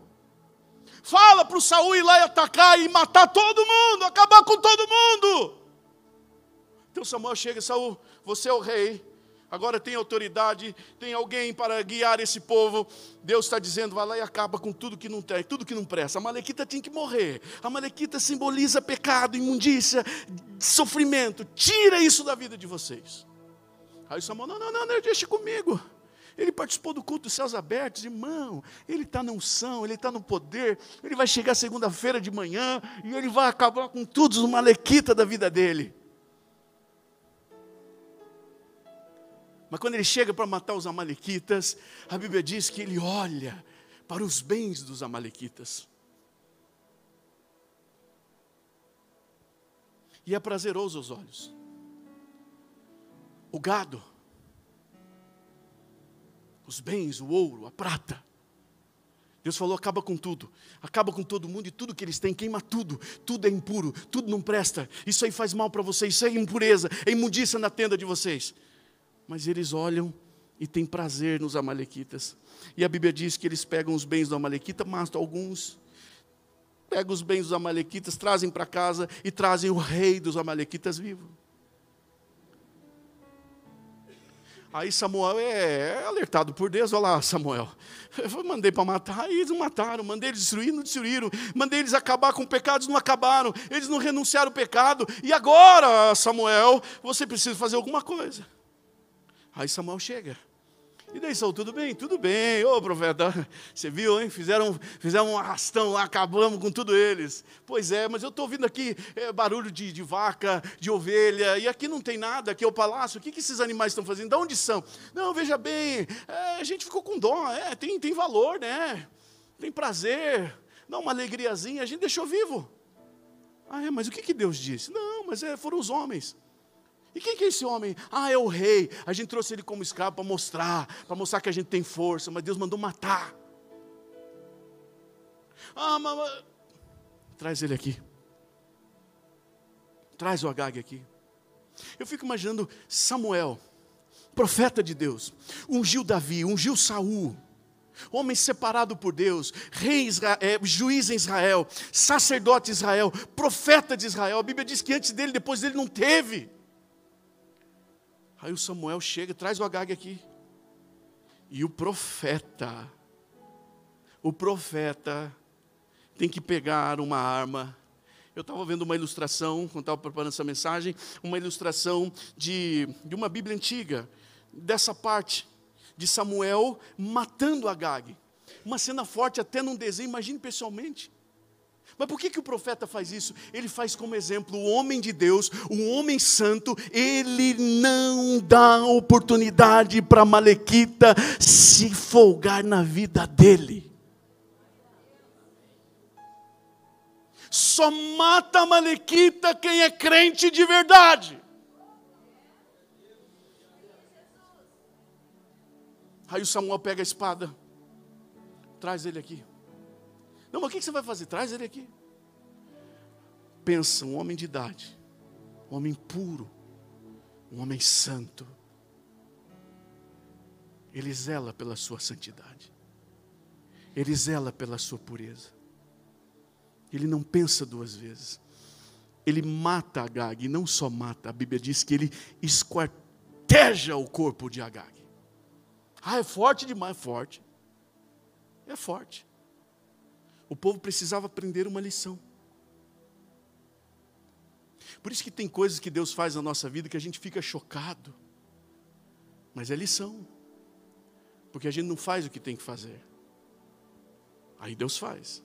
Fala para o Saul ir lá e atacar e matar todo mundo, acabar com todo mundo. Então Samuel chega, Saul, você é o rei, agora tem autoridade, tem alguém para guiar esse povo. Deus está dizendo, vai lá e acaba com tudo que não tem, tudo que não presta. A Malequita tem que morrer. A Malequita simboliza pecado, imundícia, sofrimento. Tira isso da vida de vocês. Aí Samuel, não, não, não, não deixe comigo. Ele participou do culto dos céus abertos, irmão. Ele está na unção, ele está no poder. Ele vai chegar segunda-feira de manhã e ele vai acabar com todos os malequitas da vida dele. Mas quando ele chega para matar os amalequitas, a Bíblia diz que ele olha para os bens dos amalequitas. E é prazeroso aos olhos. O gado os bens, o ouro, a prata. Deus falou: acaba com tudo, acaba com todo mundo e tudo que eles têm, queima tudo, tudo é impuro, tudo não presta, isso aí faz mal para vocês, isso é impureza, é imundícia na tenda de vocês. Mas eles olham e têm prazer nos Amalequitas, e a Bíblia diz que eles pegam os bens do Amalequita, matam alguns, pegam os bens dos Amalequitas, trazem para casa e trazem o rei dos Amalequitas vivo. Aí Samuel é alertado por Deus, olha lá, Samuel. Eu mandei para matar, e eles não mataram, mandei eles destruir, não destruíram, mandei eles acabar com pecados, não acabaram, eles não renunciaram ao pecado, e agora, Samuel, você precisa fazer alguma coisa. Aí Samuel chega. E daí, Saul, tudo bem? Tudo bem. Ô, profeta, você viu, hein? Fizeram, fizeram um arrastão lá, acabamos com tudo eles. Pois é, mas eu estou ouvindo aqui é, barulho de, de, vaca, de ovelha, e aqui não tem nada, aqui é o palácio. O que, que esses animais estão fazendo? De onde são? Não, veja bem, é, a gente ficou com dó, é, tem, tem valor, né? Tem prazer, dá uma alegriazinha, a gente deixou vivo. Ah, é, mas o que, que Deus disse? Não, mas é, foram os homens. E quem que é esse homem? Ah, é o rei. A gente trouxe ele como escravo para mostrar, para mostrar que a gente tem força, mas Deus mandou matar. Ah, mas... Traz ele aqui. Traz o Agag aqui. Eu fico imaginando Samuel, profeta de Deus, ungiu Davi, ungiu Saul, homem separado por Deus, rei Israel, é, juiz em Israel, sacerdote Israel, profeta de Israel. A Bíblia diz que antes dele, depois dele não teve. Aí o Samuel chega, traz o Agag aqui. E o profeta, o profeta tem que pegar uma arma. Eu estava vendo uma ilustração, quando estava preparando essa mensagem, uma ilustração de, de uma Bíblia antiga, dessa parte, de Samuel matando Agag. Uma cena forte até num desenho, imagine pessoalmente. Mas por que, que o profeta faz isso? Ele faz como exemplo o homem de Deus, o homem santo, ele não dá oportunidade para Malequita se folgar na vida dele. Só mata a Malequita quem é crente de verdade. Aí o Samuel pega a espada, traz ele aqui. Não, mas o que você vai fazer? Traz ele aqui. pensa, um homem de idade, um homem puro, um homem santo, ele zela pela sua santidade, ele zela pela sua pureza, ele não pensa duas vezes, ele mata Agag, e não só mata, a Bíblia diz que ele esquarteja o corpo de Agag. Ah, é forte demais, é forte. É forte. O povo precisava aprender uma lição. Por isso que tem coisas que Deus faz na nossa vida que a gente fica chocado. Mas é lição. Porque a gente não faz o que tem que fazer. Aí Deus faz.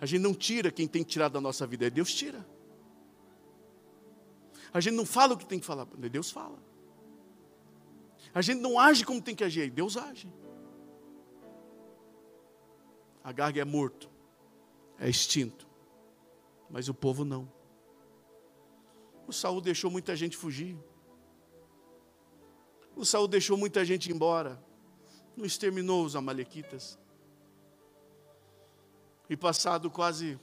A gente não tira quem tem que tirar da nossa vida, é Deus tira. A gente não fala o que tem que falar, Deus fala. A gente não age como tem que agir, Deus age. Agar é morto, é extinto, mas o povo não. O Saul deixou muita gente fugir. O Saul deixou muita gente embora. Não exterminou os amalequitas. E passado quase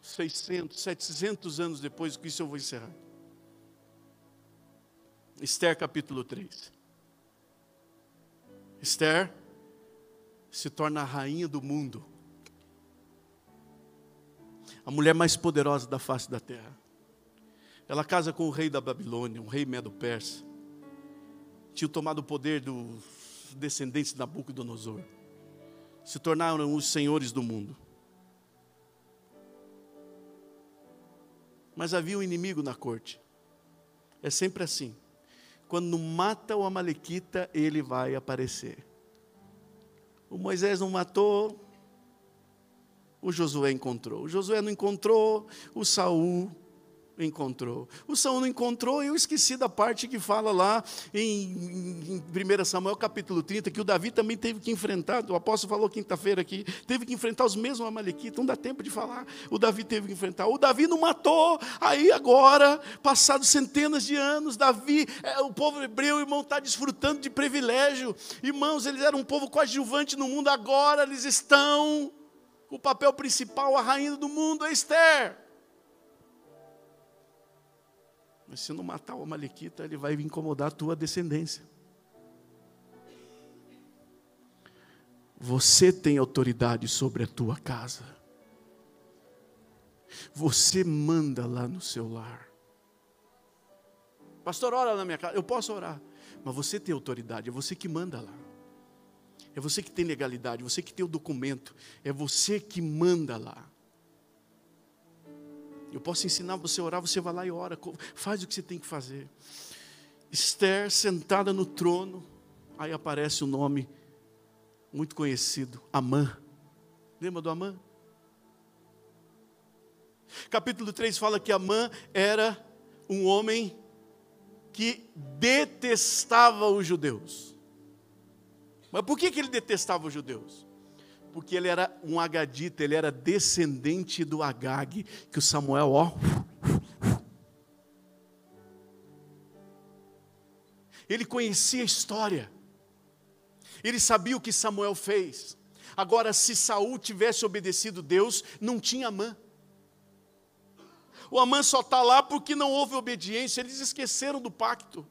600, 700 anos depois, com isso eu vou encerrar. Esther capítulo 3. Esther se torna a rainha do mundo, a mulher mais poderosa da face da terra. Ela casa com o rei da Babilônia, um rei medo-persa. Tinha tomado o poder dos descendentes de Nabucodonosor. Se tornaram os senhores do mundo. Mas havia um inimigo na corte. É sempre assim quando mata o Amalequita, ele vai aparecer. O Moisés não matou, o Josué encontrou. O Josué não encontrou, o Saul encontrou. O Saul não encontrou, eu esqueci da parte que fala lá em, em 1 Samuel capítulo 30, que o Davi também teve que enfrentar, o apóstolo falou quinta-feira aqui, teve que enfrentar os mesmos amalequitas, não dá tempo de falar, o Davi teve que enfrentar, o Davi não matou, aí agora, passados centenas de anos, Davi, é, o povo hebreu, irmão, está desfrutando de privilégio, irmãos, eles eram um povo coadjuvante no mundo, agora eles estão, o papel principal, a rainha do mundo é Esther, Mas se não matar o Amalequita, ele vai incomodar a tua descendência. Você tem autoridade sobre a tua casa. Você manda lá no seu lar. Pastor, ora na minha casa. Eu posso orar. Mas você tem autoridade, é você que manda lá. É você que tem legalidade, você que tem o documento, é você que manda lá. Eu posso ensinar você a orar, você vai lá e ora, faz o que você tem que fazer. Esther sentada no trono, aí aparece o um nome muito conhecido, Amã. Lembra do Amã? Capítulo 3 fala que Amã era um homem que detestava os judeus. Mas por que, que ele detestava os judeus? Porque ele era um agadita, ele era descendente do Agag, que o Samuel, ó. Ele conhecia a história. Ele sabia o que Samuel fez. Agora, se Saul tivesse obedecido Deus, não tinha Amã. O Amã só está lá porque não houve obediência, eles esqueceram do pacto.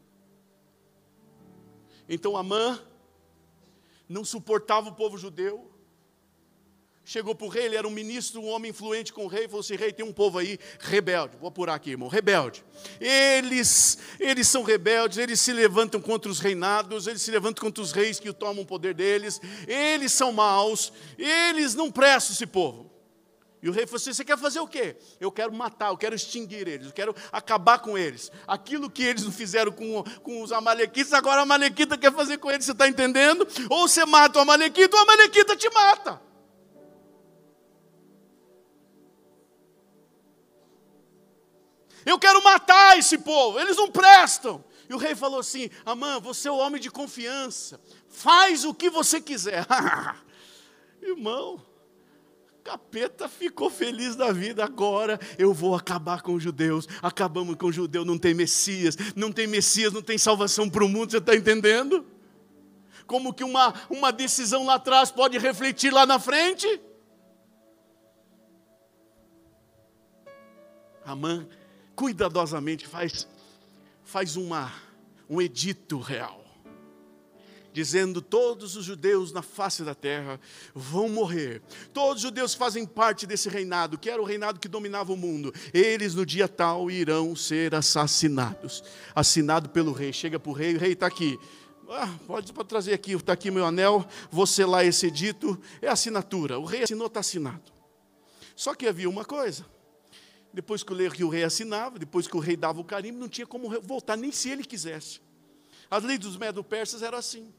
Então Amã não suportava o povo judeu, chegou para o rei, ele era um ministro, um homem influente com o rei, falou assim: rei, tem um povo aí rebelde, vou apurar aqui, irmão, rebelde. Eles, eles são rebeldes, eles se levantam contra os reinados, eles se levantam contra os reis que tomam o poder deles, eles são maus, eles não prestam esse povo. E o rei falou assim: Você quer fazer o quê? Eu quero matar, eu quero extinguir eles, eu quero acabar com eles. Aquilo que eles não fizeram com, com os Amalequitas, agora a Amalequita quer fazer com eles, você está entendendo? Ou você mata o Amalequita, ou a Amalequita te mata. Eu quero matar esse povo, eles não prestam. E o rei falou assim: Amã, você é o homem de confiança, faz o que você quiser. Irmão, capeta ficou feliz da vida. Agora eu vou acabar com os judeus. Acabamos com o judeu, não tem Messias, não tem Messias, não tem salvação para o mundo, você está entendendo? Como que uma, uma decisão lá atrás pode refletir lá na frente? Amã cuidadosamente faz, faz uma, um edito real dizendo: todos os judeus na face da terra vão morrer. Todos os judeus fazem parte desse reinado, que era o reinado que dominava o mundo, eles no dia tal irão ser assassinados. Assinado pelo rei. Chega para o rei, o rei está aqui. Ah, pode, pode trazer aqui, está aqui meu anel, vou selar esse edito, é assinatura. O rei assinou, está assinado. Só que havia uma coisa. Depois que o rei assinava, depois que o rei dava o carimbo, não tinha como voltar, nem se ele quisesse. As leis dos medo-persas eram assim.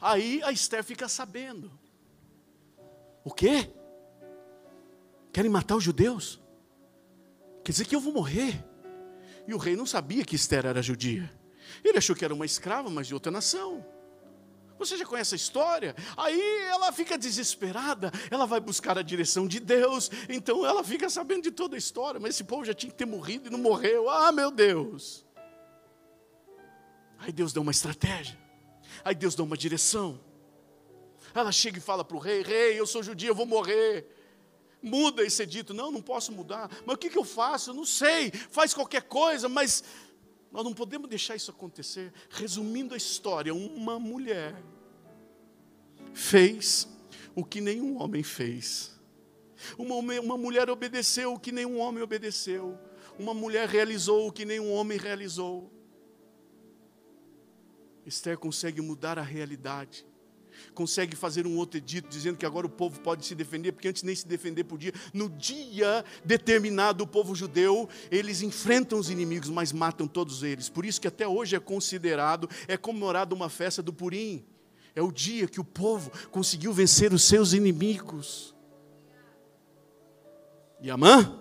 Aí a Esther fica sabendo. O quê? Querem matar os judeus? Quer dizer que eu vou morrer. E o rei não sabia que Esther era judia. Ele achou que era uma escrava, mas de outra nação. Você já conhece a história? Aí ela fica desesperada, ela vai buscar a direção de Deus, então ela fica sabendo de toda a história, mas esse povo já tinha que ter morrido e não morreu. Ah, meu Deus! Aí Deus deu uma estratégia. Aí Deus dá uma direção. Ela chega e fala para o rei: Rei, eu sou judia, eu vou morrer. Muda esse dito. Não, não posso mudar. Mas o que, que eu faço? Eu não sei. Faz qualquer coisa, mas nós não podemos deixar isso acontecer. Resumindo a história, uma mulher fez o que nenhum homem fez. Uma, uma mulher obedeceu o que nenhum homem obedeceu. Uma mulher realizou o que nenhum homem realizou. Esther consegue mudar a realidade, consegue fazer um outro edito dizendo que agora o povo pode se defender, porque antes nem se defender podia. No dia determinado, o povo judeu, eles enfrentam os inimigos, mas matam todos eles. Por isso que até hoje é considerado, é comemorado uma festa do Purim. É o dia que o povo conseguiu vencer os seus inimigos. E Amã,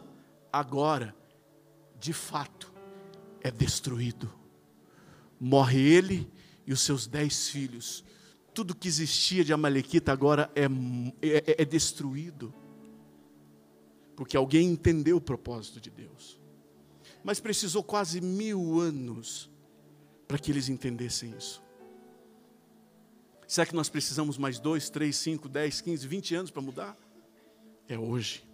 agora, de fato, é destruído. Morre ele e os seus dez filhos. Tudo que existia de Amalequita agora é, é, é destruído. Porque alguém entendeu o propósito de Deus. Mas precisou quase mil anos para que eles entendessem isso. Será que nós precisamos mais dois, três, cinco, dez, quinze, vinte anos para mudar? É hoje.